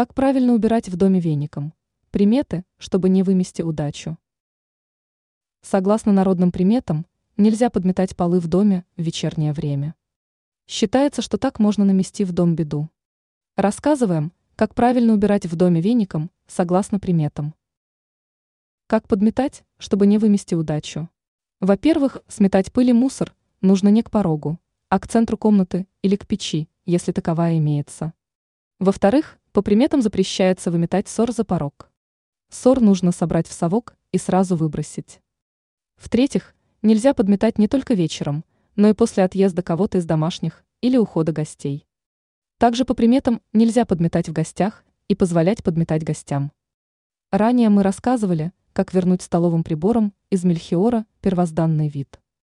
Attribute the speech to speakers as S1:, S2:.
S1: Как правильно убирать в доме веником? Приметы, чтобы не вымести удачу. Согласно народным приметам, нельзя подметать полы в доме в вечернее время. Считается, что так можно намести в дом беду. Рассказываем, как правильно убирать в доме веником, согласно приметам. Как подметать, чтобы не вымести удачу? Во-первых, сметать пыль и мусор нужно не к порогу, а к центру комнаты или к печи, если таковая имеется. Во-вторых, по приметам запрещается выметать ссор за порог. Ссор нужно собрать в совок и сразу выбросить. В-третьих, нельзя подметать не только вечером, но и после отъезда кого-то из домашних или ухода гостей. Также по приметам нельзя подметать в гостях и позволять подметать гостям. Ранее мы рассказывали, как вернуть столовым приборам из мельхиора первозданный вид.